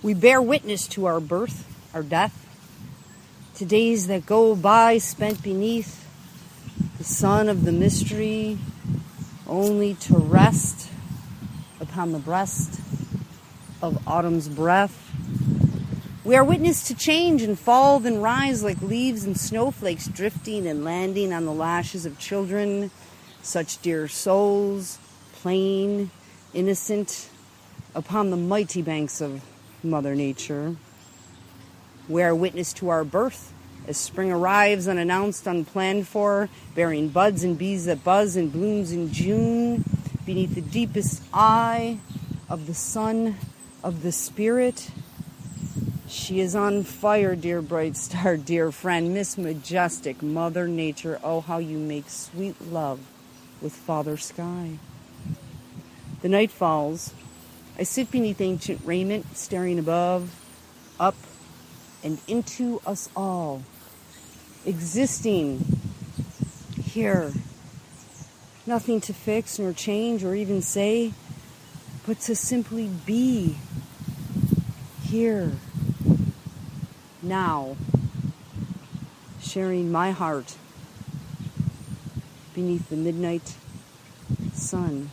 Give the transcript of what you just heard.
We bear witness to our birth, our death, to days that go by spent beneath the sun of the mystery, only to rest upon the breast of autumn's breath. We are witness to change and fall, then rise like leaves and snowflakes drifting and landing on the lashes of children, such dear souls, plain, innocent, upon the mighty banks of Mother Nature. We are witness to our birth as spring arrives unannounced, unplanned for, bearing buds and bees that buzz and blooms in June beneath the deepest eye of the sun of the spirit. She is on fire, dear bright star, dear friend, Miss Majestic, Mother Nature. Oh, how you make sweet love with Father Sky. The night falls. I sit beneath ancient raiment, staring above, up, and into us all, existing here. Nothing to fix nor change or even say, but to simply be here, now, sharing my heart beneath the midnight sun.